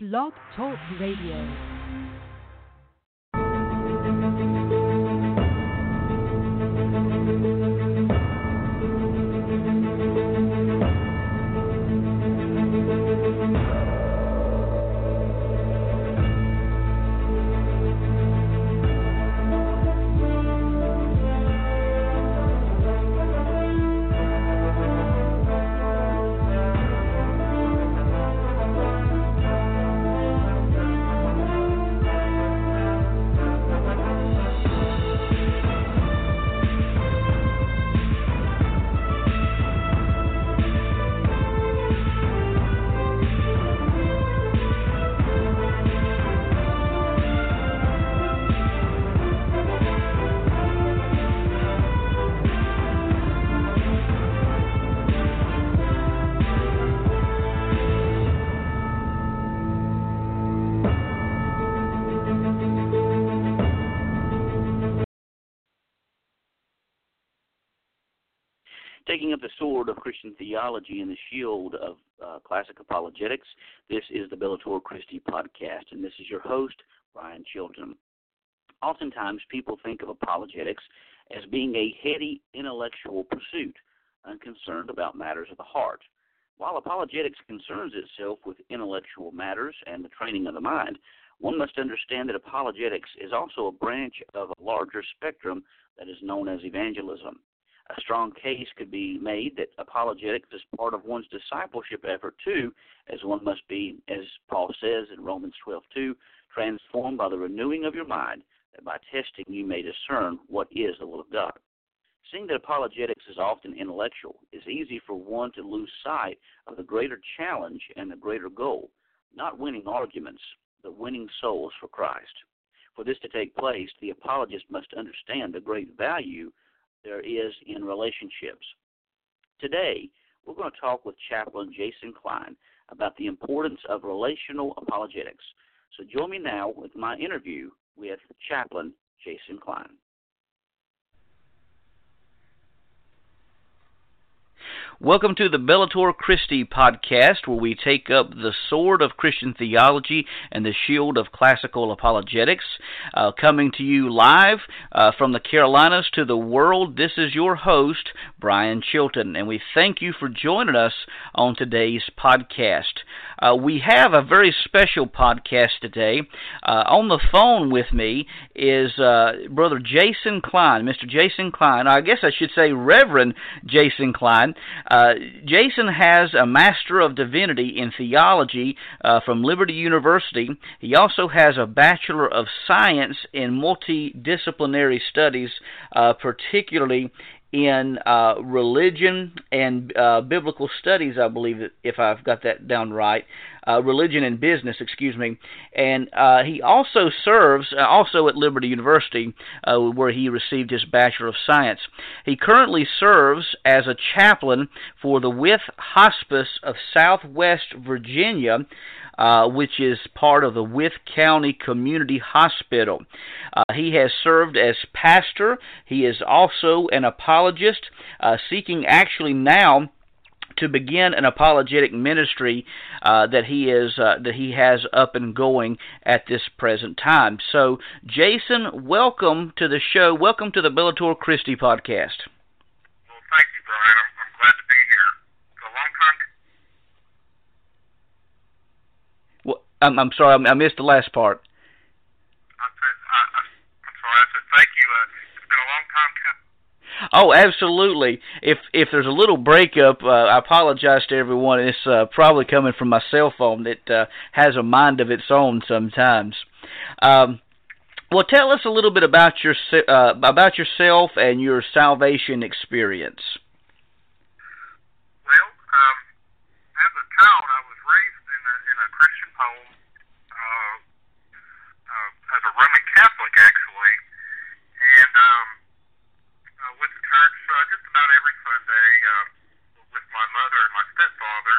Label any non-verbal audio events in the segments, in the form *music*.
Blog Talk Radio. Of Christian theology and the shield of uh, classic apologetics. This is the Bellator Christi podcast, and this is your host, Brian Chilton. Oftentimes, people think of apologetics as being a heady intellectual pursuit, unconcerned about matters of the heart. While apologetics concerns itself with intellectual matters and the training of the mind, one must understand that apologetics is also a branch of a larger spectrum that is known as evangelism a strong case could be made that apologetics is part of one's discipleship effort too, as one must be, as Paul says in Romans 12:2, transformed by the renewing of your mind, that by testing you may discern what is the will of God. Seeing that apologetics is often intellectual, it's easy for one to lose sight of the greater challenge and the greater goal, not winning arguments, but winning souls for Christ. For this to take place, the apologist must understand the great value there is in relationships. Today, we're going to talk with Chaplain Jason Kline about the importance of relational apologetics. So join me now with my interview with Chaplain Jason Kline. Welcome to the Bellator Christi podcast, where we take up the sword of Christian theology and the shield of classical apologetics. Uh, coming to you live uh, from the Carolinas to the world, this is your host, Brian Chilton, and we thank you for joining us on today's podcast. Uh, we have a very special podcast today. Uh, on the phone with me is uh, Brother Jason Kline, Mr. Jason Kline. I guess I should say Reverend Jason Kline. Uh, Jason has a Master of Divinity in Theology uh, from Liberty University. He also has a Bachelor of Science in Multidisciplinary Studies, uh, particularly in uh, religion and uh, biblical studies, I believe, if I've got that down right. Uh, religion and business, excuse me. And uh, he also serves, uh, also at Liberty University, uh, where he received his Bachelor of Science. He currently serves as a chaplain for the Wythe Hospice of Southwest Virginia uh, which is part of the Wythe County Community Hospital. Uh, he has served as pastor. He is also an apologist, uh, seeking actually now to begin an apologetic ministry uh, that he is uh, that he has up and going at this present time. So, Jason, welcome to the show. Welcome to the Bellator Christi podcast. Well, thank you, Brian. I'm, I'm glad to be here. It's a long time I'm, I'm sorry, I missed the last part. I said, I, I, I'm sorry. I said thank you. Uh, it's been a long time coming. Oh, absolutely. If if there's a little breakup, uh, I apologize to everyone. It's uh, probably coming from my cell phone that uh, has a mind of its own sometimes. Um, well, tell us a little bit about your uh, about yourself and your salvation experience. Well, um, as a child, I was raised in a, in a Christian home uh, uh, as a Roman Catholic, actually, and um, uh, went to church uh, just about every Sunday uh, with my mother and my stepfather.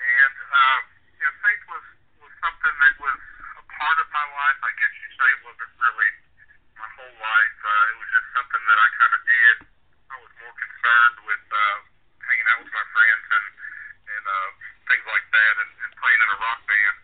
And uh, you know, faith was was something that was a part of my life. I guess you say it wasn't really my whole life. Uh, it was just something that I kind of did. I was more concerned with uh, hanging out with my friends and and uh, things like that, and, and playing in a rock band.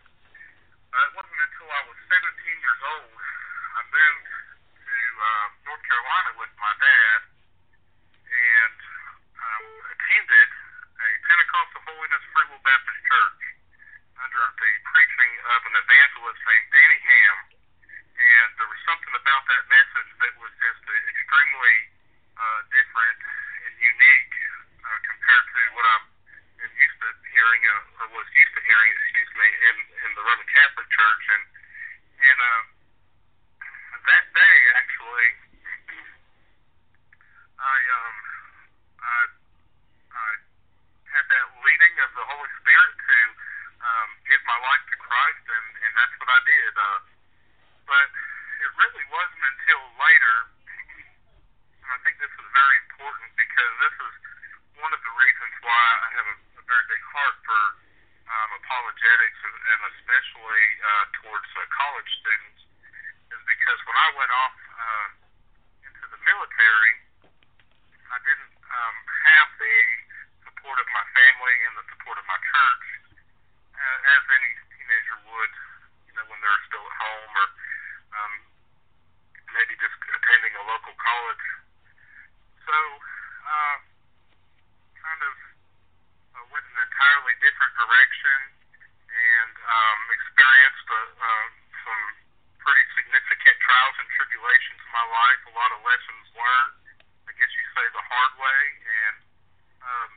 was named Danny Ham, and there was something about that message that was just extremely uh, different and unique uh, compared to what I'm used to hearing uh, or was used to hearing, excuse me, in in the Roman Catholic Church, and and uh, that day actually, I um I I had that leading of the Holy Spirit to um, give my life to Christ, and and that's what I did. Uh, but it really wasn't until later, and I think this is very important because this is one of the reasons why I have a, a very big heart for um, apologetics, and, and especially uh, towards uh, college students, is because when I went off uh, into the military, I didn't um, have the support of my family and the support of my church, uh, as any teenager would, you know, when they're still at home or um, maybe just attending a local college. So, uh, kind of uh, went in an entirely different direction and um, experienced uh, uh, some pretty significant trials and tribulations in my life, a lot of lessons learned. I guess you say the hard way, and um,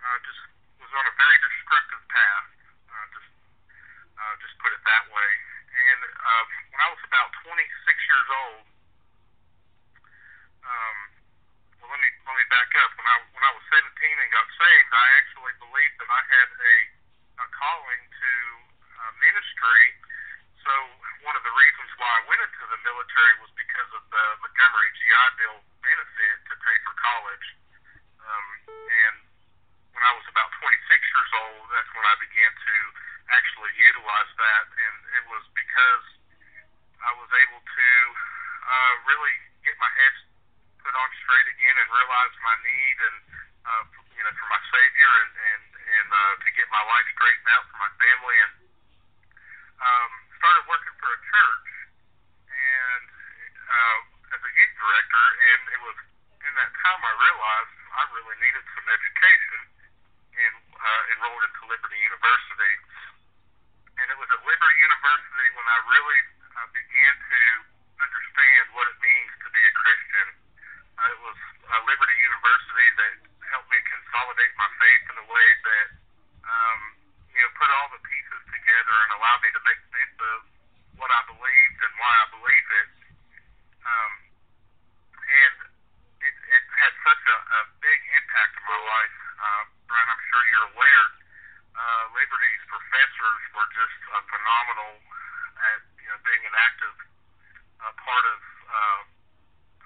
uh, just was on a very destructive path. Uh, just, uh, just put it that way. And uh, when I was about 26 years old, um, well, let me let me back up. When I when I was 17 and got saved, I actually believed that I had a, a calling to uh, ministry. So one of the reasons why I went into the military was because of the Montgomery GI Bill benefit to pay for college. Um, and when I was about 26 years old, that's when I began to actually utilize that, and it was because I was able to uh, really get my head put on straight again and realize my need and uh, you know for my Savior and and and uh, to get my life straightened out for my family and um, started working for a church and uh, as a youth director and it was in that time I realized I really needed some education and uh, enrolled into Liberty University and it was at Liberty University when I really uh, began to understand what it means to be a Christian. Uh, it was uh, Liberty University that helped me consolidate my faith in a way that, um, you know, put all the pieces together and allowed me to make sense of what I believed and why I believe it. Um, and it, it had such a, a big impact on my life. Uh, Brian, I'm sure you're aware. Uh, Liberty's professors were just uh, phenomenal at you know being an active uh, part of uh,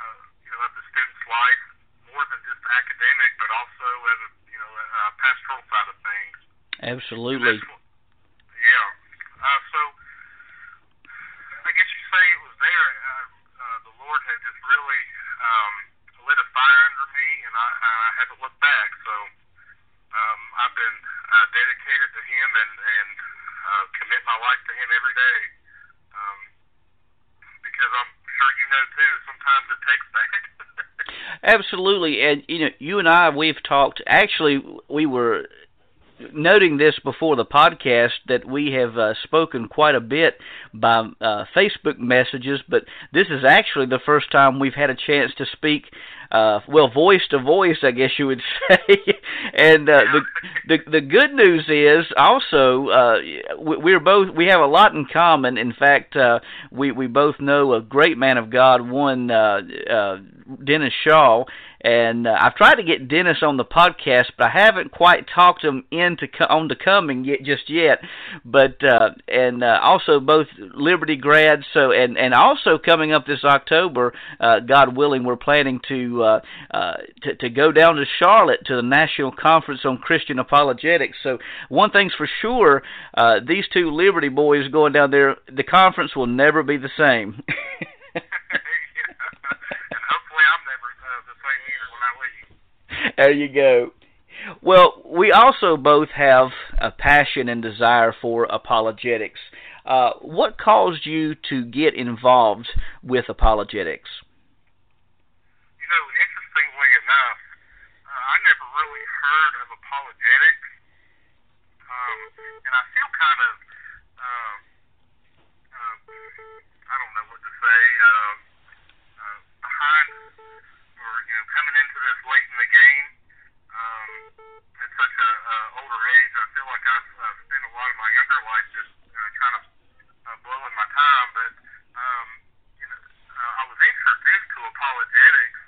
uh, you know of the student's life, more than just academic, but also as a you know a, a pastoral side of things. Absolutely. Yeah. Uh, so I guess you say it was there. Uh, uh, the Lord had just really um, lit a fire under me, and I, I haven't looked back. So um, I've been uh, dedicated to Him and and uh, commit my life to Him every day. Um, because I'm sure you know too. Sometimes it takes that. *laughs* Absolutely, and you know, you and I, we've talked. Actually, we were noting this before the podcast that we have uh, spoken quite a bit by uh, Facebook messages, but this is actually the first time we've had a chance to speak. Uh, well, voice to voice, I guess you would *laughs* say. and uh, the, the the good news is also uh, we, we're both we have a lot in common. In fact, uh, we we both know a great man of God, one Dennis Shaw, and uh, I've tried to get Dennis on the podcast, but I haven't quite talked him into co- on to coming yet just yet. But uh, and uh, also both Liberty grads, so and and also coming up this October, uh, God willing, we're planning to, uh, uh, to to go down to Charlotte to the National Conference on Christian Apologetics. So one thing's for sure, uh, these two Liberty boys going down there, the conference will never be the same. *laughs* play music when I'm with you. There you go. Well, we also both have a passion and desire for apologetics. Uh, what caused you to get involved with apologetics? You know, interestingly enough, uh, I never really heard of apologetics, um, and I feel kind of, um, uh, I don't know what to say, um, uh, behind were, you know, coming into this late in the game um, at such an uh, older age. I feel like I've uh, spent a lot of my younger life just uh, kind of uh, blowing my time, but um, you know, uh, I was introduced to apologetics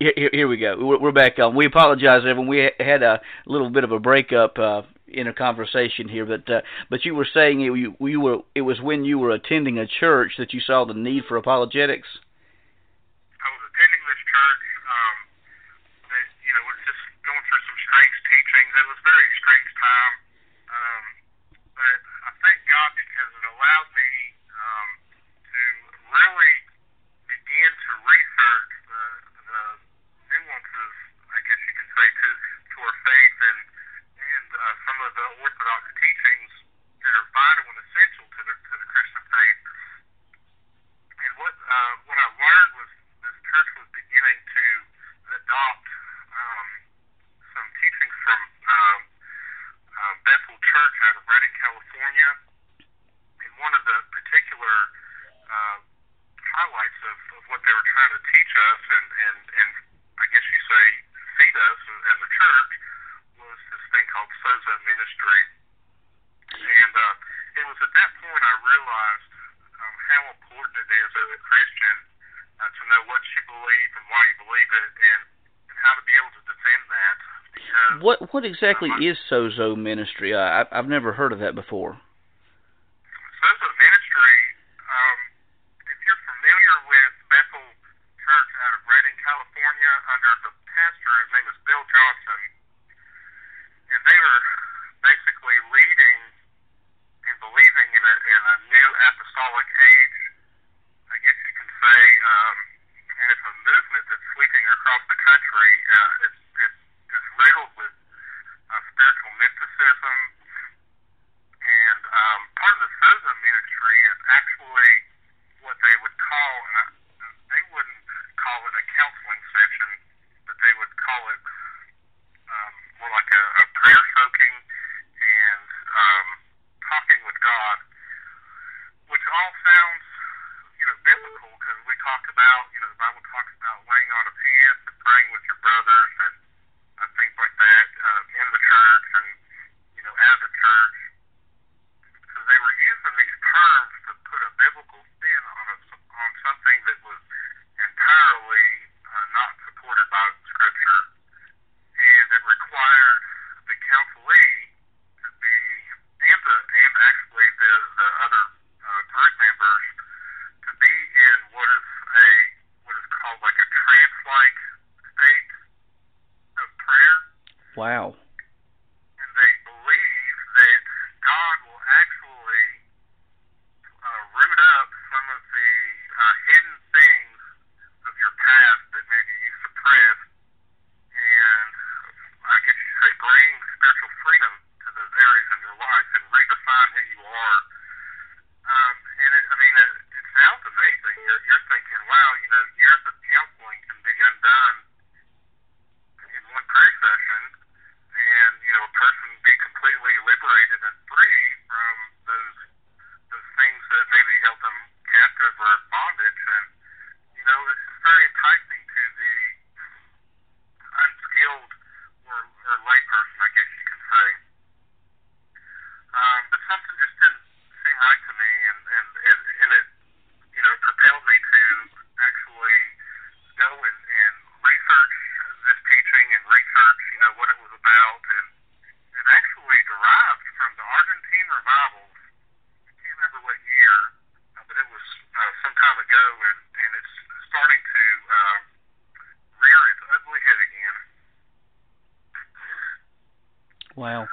Here, here, we go. We're, back on. We apologize, Evan. We had a little bit of a breakup uh, in a conversation here, but uh, but you were saying it, you, you were it was when you were attending a church that you saw the need for apologetics. what exactly is Sozo Ministry? I, I've never heard of that before. Wow. well.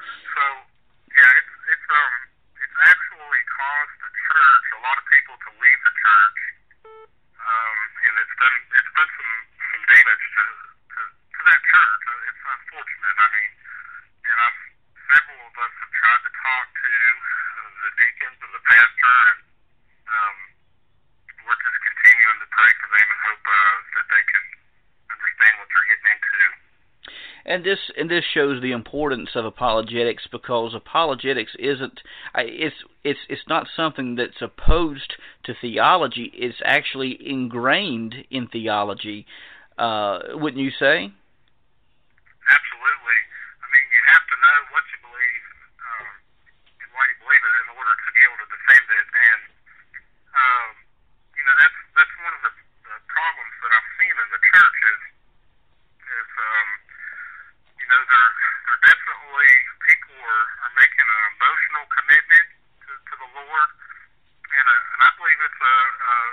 and this and this shows the importance of apologetics because apologetics isn't it's it's it's not something that's opposed to theology. It's actually ingrained in theology. Uh, wouldn't you say? uh, uh,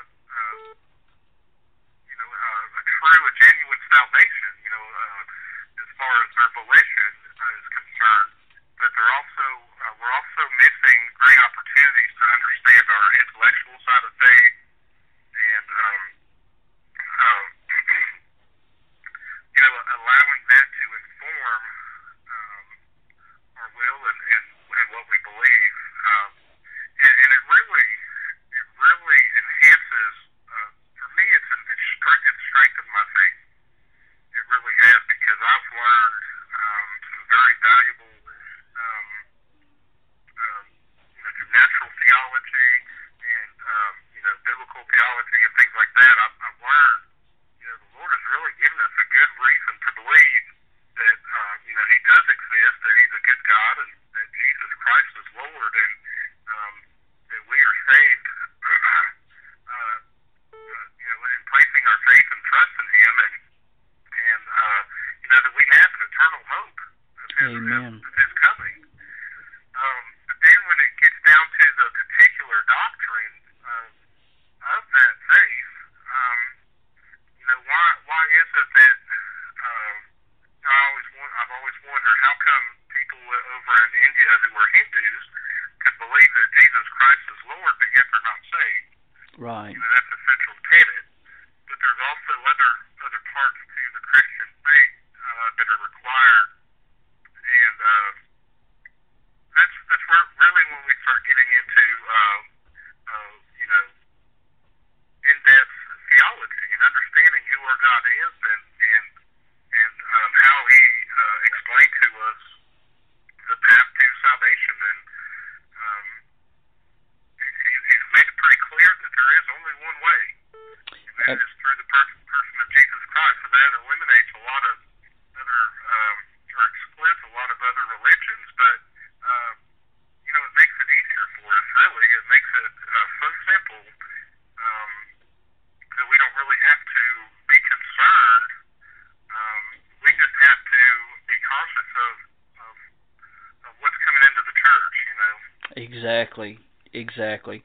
Exactly. Exactly.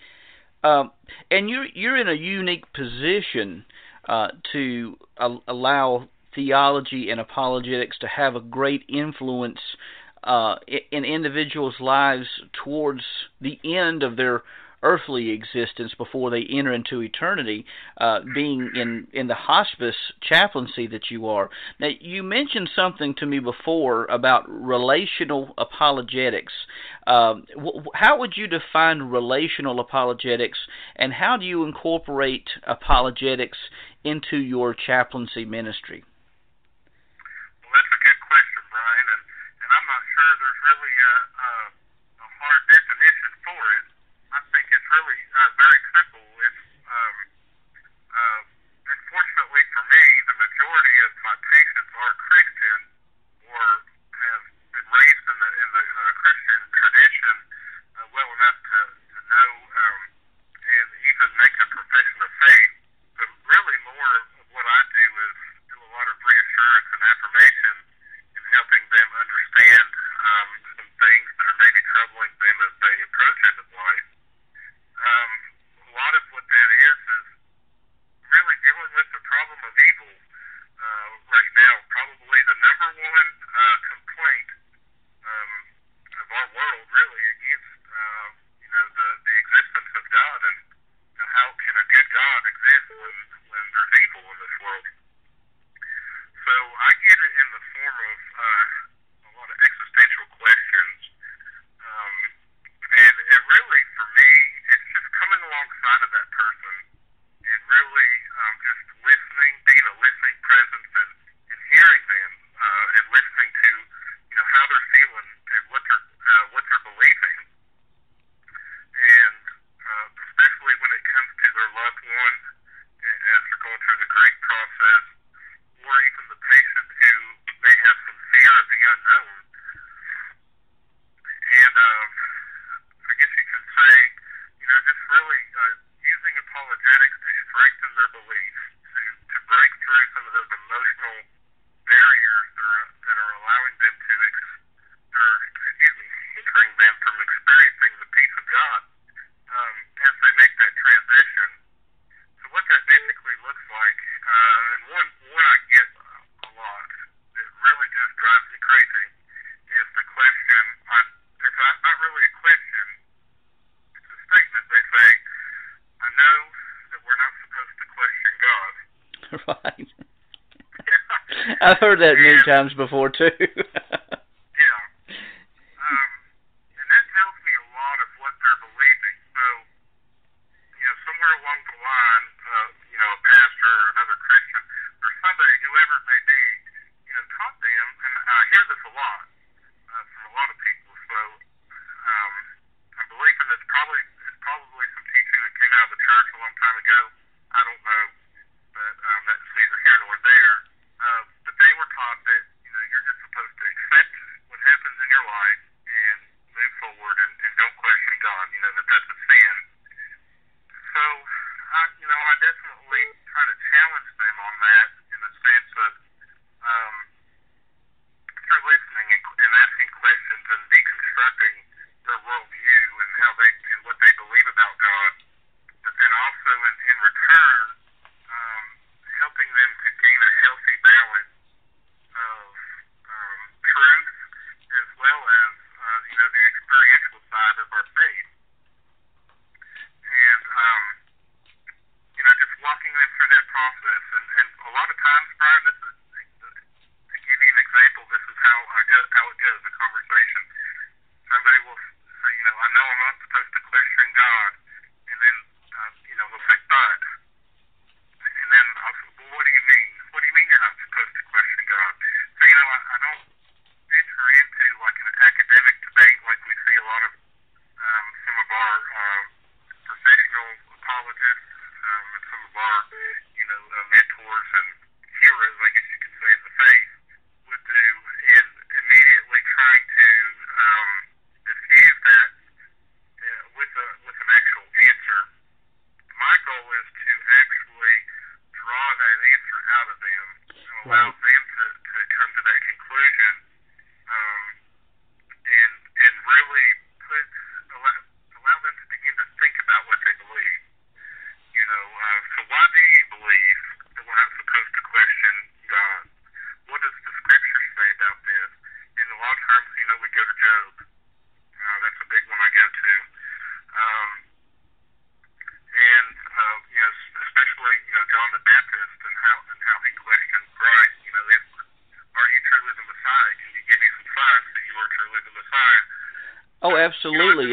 Um, and you're you're in a unique position uh, to allow theology and apologetics to have a great influence uh, in individuals' lives towards the end of their earthly existence before they enter into eternity, uh, being in, in the hospice chaplaincy that you are. Now, you mentioned something to me before about relational apologetics. Uh, how would you define relational apologetics, and how do you incorporate apologetics into your chaplaincy ministry? very simple. It's, um, uh, unfortunately for me, the majority of my patients are Christian or have been raised in the, in the uh, Christian tradition uh, well enough to, to know um, and even make a profession of faith. But really, more of what I do is do a lot of reassurance and affirmation times before too. *laughs* on that.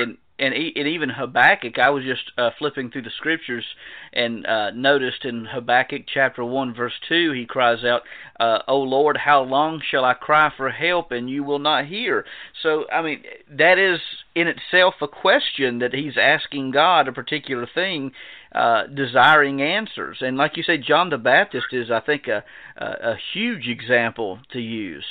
and and, and even Habakkuk, I was just uh, flipping through the scriptures and uh, noticed in Habakkuk chapter 1, verse 2, he cries out, uh, O Lord, how long shall I cry for help and you will not hear? So, I mean, that is in itself a question that he's asking God a particular thing, uh, desiring answers. And like you say, John the Baptist is, I think, a, a, a huge example to use.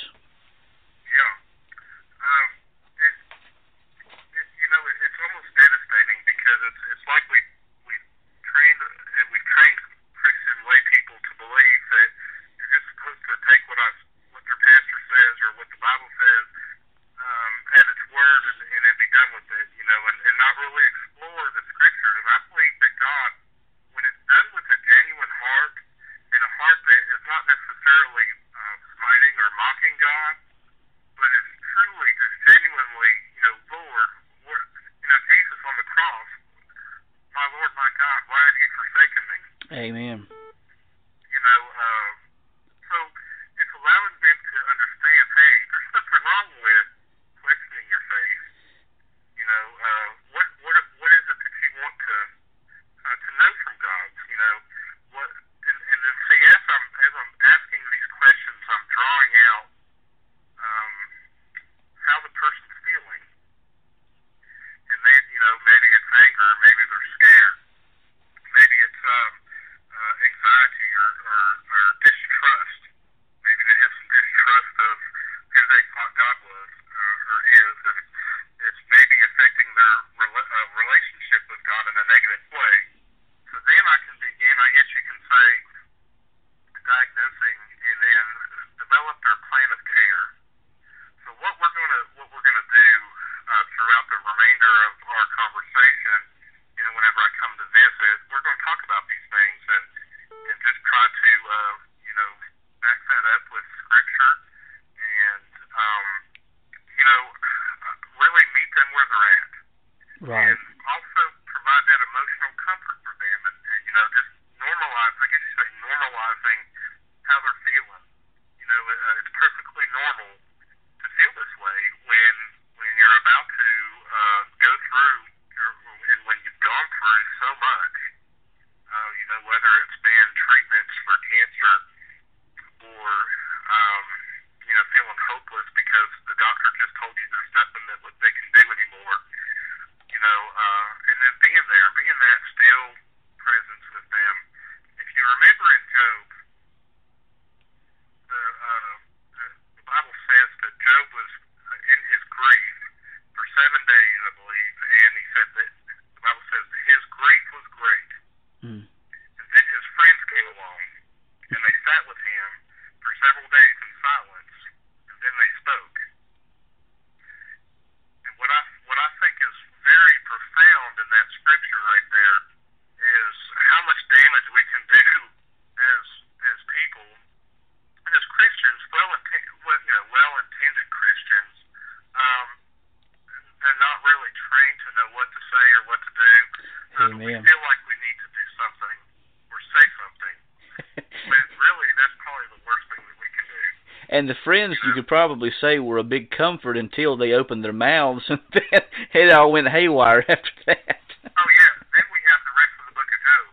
And friends, you could probably say, were a big comfort until they opened their mouths, *laughs* and then it all went haywire *laughs* after that. Oh yeah, then we have the rest of the book of Job.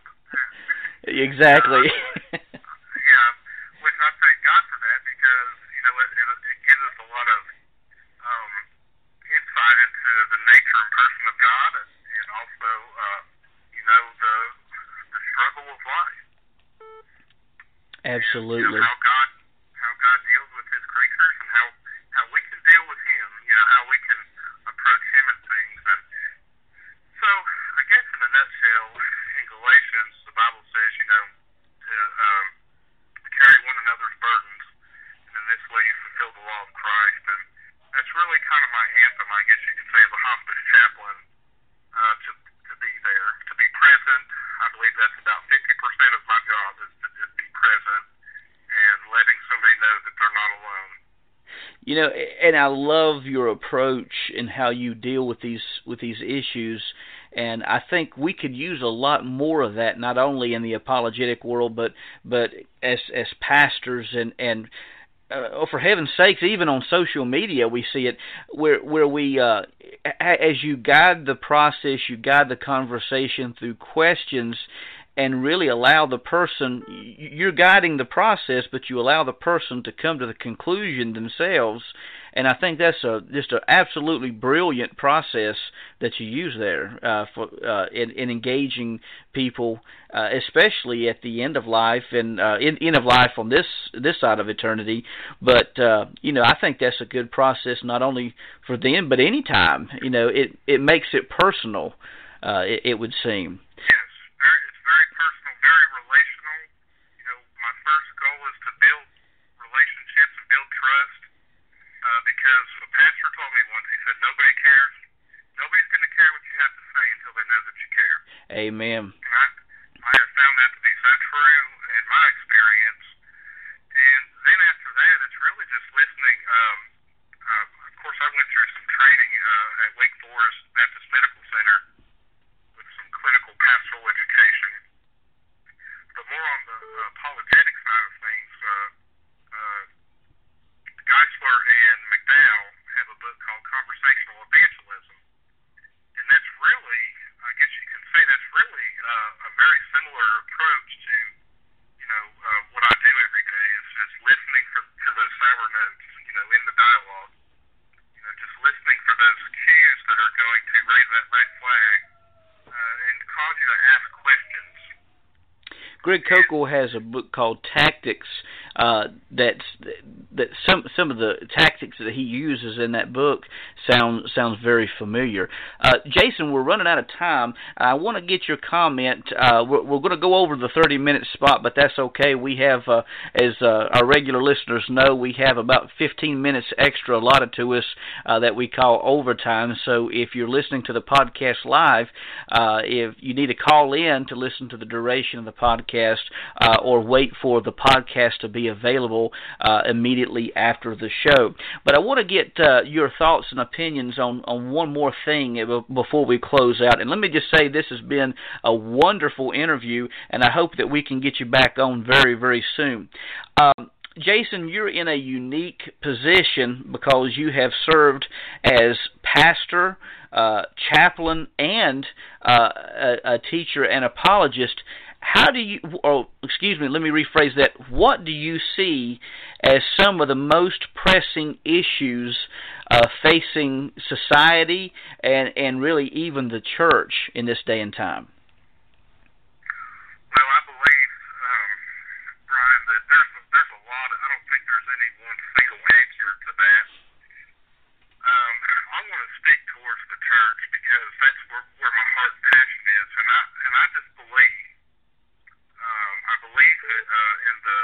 *laughs* exactly. yeah, which I thank God for that because you know it, it, it gives us a lot of um, insight into the nature and person of God, and, and also uh, you know the the struggle of life. You Absolutely. know, how God how God deals with His creatures and how how we can deal with Him. You know how we can approach Him and things. And so I guess in a nutshell, in Galatians, the Bible says you know to um, carry one another's burdens, and in this way you fulfill the law of Christ. And that's really kind of my anthem, I guess you could say, as a hospice chaplain. Uh, to to be there, to be present. I believe that's about fifty percent of my job is to just be present and letting somebody know that they're not alone. You know, and I love your approach and how you deal with these with these issues. And I think we could use a lot more of that, not only in the apologetic world, but but as as pastors and and uh, oh, for heaven's sakes, even on social media, we see it where where we, uh, as you guide the process, you guide the conversation through questions, and really allow the person. You're guiding the process, but you allow the person to come to the conclusion themselves. And I think that's a just an absolutely brilliant process that you use there uh, for uh, in, in engaging people, uh, especially at the end of life and uh, in, end of life on this this side of eternity. But uh, you know, I think that's a good process not only for them but any time. You know, it it makes it personal. Uh, it, it would seem. Yes, it's very personal, very relational. You know, my first goal is to build relationships and build trust. Because a pastor told me once, he said, nobody cares. Nobody's going to care what you have to say until they know that you care. Amen. And I, I have found that to be so true in my experience. And then after that, it's really just listening. Um, uh, of course, I went through some training uh, at Wake Forest Baptist Medical Center with some clinical pastoral education. But more on the uh, apologetic side of things, uh, uh, Geisler and McDowell have a book called Conversational Evangelism. And that's really, I guess you can say that's really uh, a very similar approach to, you know, uh, what I do every day is just listening for, to those sour notes, you know, in the dialogue. You know, just listening for those cues that are going to raise that red flag uh, and cause you to ask questions. Greg Koukl has a book called Tactics. Uh, that's that some some of the tactics that he uses in that book sound sounds very familiar. Uh, Jason, we're running out of time. I want to get your comment. Uh, we're, we're going to go over the 30 minute spot, but that's okay. We have, uh, as uh, our regular listeners know, we have about 15 minutes extra allotted to us uh, that we call overtime. So if you're listening to the podcast live, uh, if you need to call in to listen to the duration of the podcast or wait for the podcast to be available uh, immediately after the show. But I want to get uh, your thoughts and opinions on, on one more thing before we close out. And let me just say this has been a wonderful interview, and I hope that we can get you back on very, very soon. Um, Jason, you're in a unique position because you have served as pastor, uh, chaplain, and uh, a, a, teacher and apologist how do you, or excuse me, let me rephrase that. What do you see as some of the most pressing issues uh, facing society and, and really even the church in this day and time? Well, I believe, um, Brian, that there's there's a lot. I don't think there's any one single answer to that. Um, I want to speak towards the church because that's where, where my heart passion is, and I and I just believe belief in, uh, in the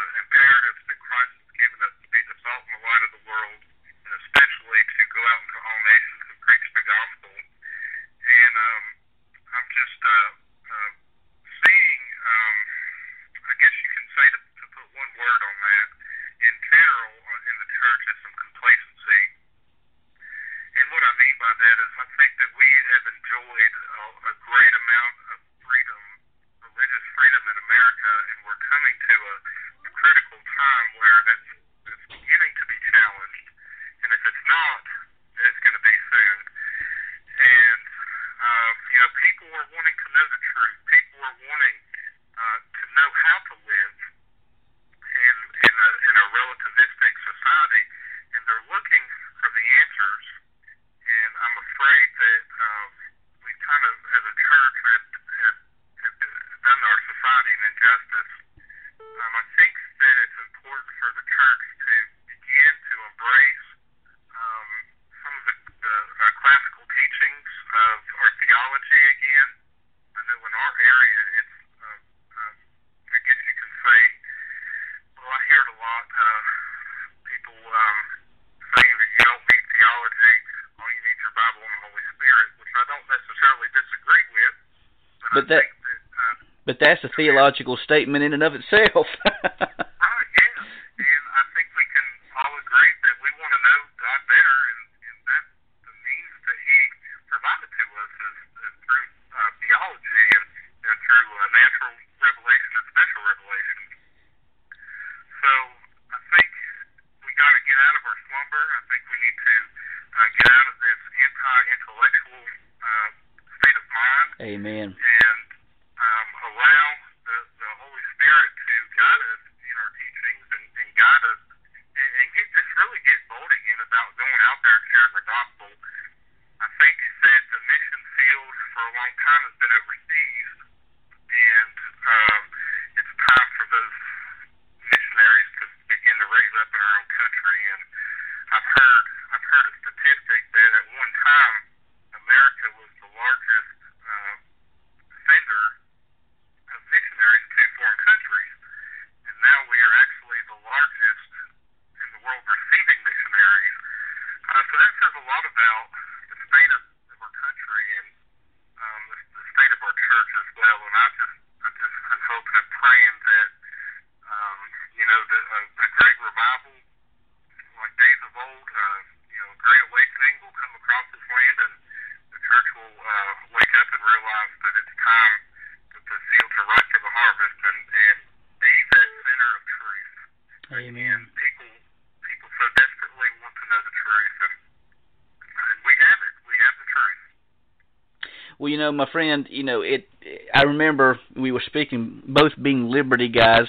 theological statement in and of itself. *laughs* time well, you know, my friend, you know, it I remember we were speaking, both being Liberty guys.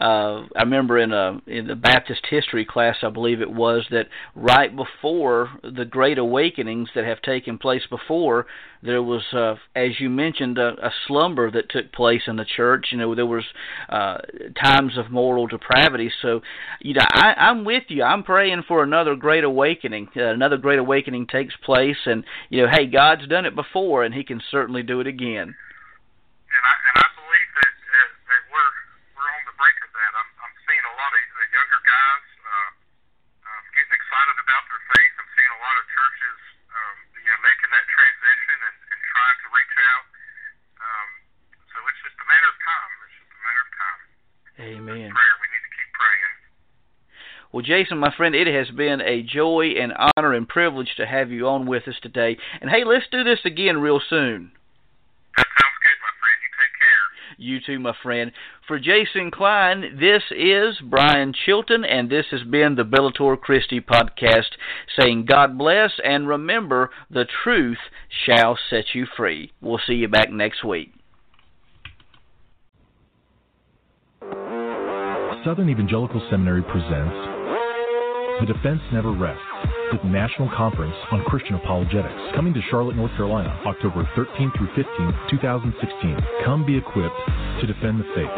Uh, I remember in a in the Baptist history class, I believe it was that right before the Great Awakenings that have taken place before, there was, uh, as you mentioned, a, a slumber that took place in the church. You know, there was uh, times of moral depravity. So, you know, I, I'm with you. I'm praying for another Great Awakening. Uh, another Great Awakening takes place, and you know, hey, God's done it before, and He can certainly do it again. churches, um, you know, making that transition and, and trying to reach out. Um, so it's just a matter of time. It's just a matter of time. Amen. Well, Jason, my friend, it has been a joy and honor and privilege to have you on with us today. And hey, let's do this again real soon too, my friend. For Jason Kline, this is Brian Chilton, and this has been the Bellator Christi podcast saying God bless, and remember, the truth shall set you free. We'll see you back next week. Southern Evangelical Seminary presents The Defense Never Rests, the National Conference on Christian Apologetics, coming to Charlotte, North Carolina, October 13th through 15th, 2016. Come be equipped to defend the faith.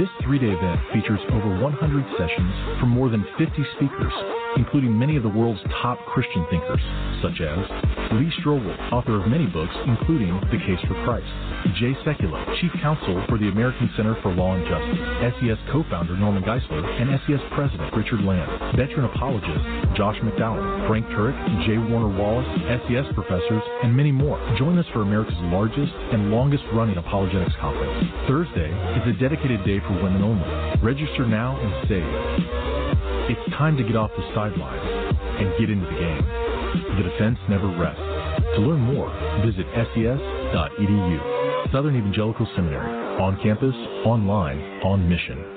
This three day event features over 100 sessions from more than 50 speakers including many of the world's top Christian thinkers, such as Lee Strobel, author of many books, including The Case for Christ, Jay Sekulow, Chief Counsel for the American Center for Law and Justice, SES co-founder Norman Geisler, and SES President Richard Land, veteran apologist Josh McDowell, Frank Turek, J. Warner Wallace, SES professors, and many more. Join us for America's largest and longest-running apologetics conference. Thursday is a dedicated day for women only. Register now and save. It's time to get off the sidelines and get into the game. The defense never rests. To learn more, visit ses.edu. Southern Evangelical Seminary. On campus, online, on mission.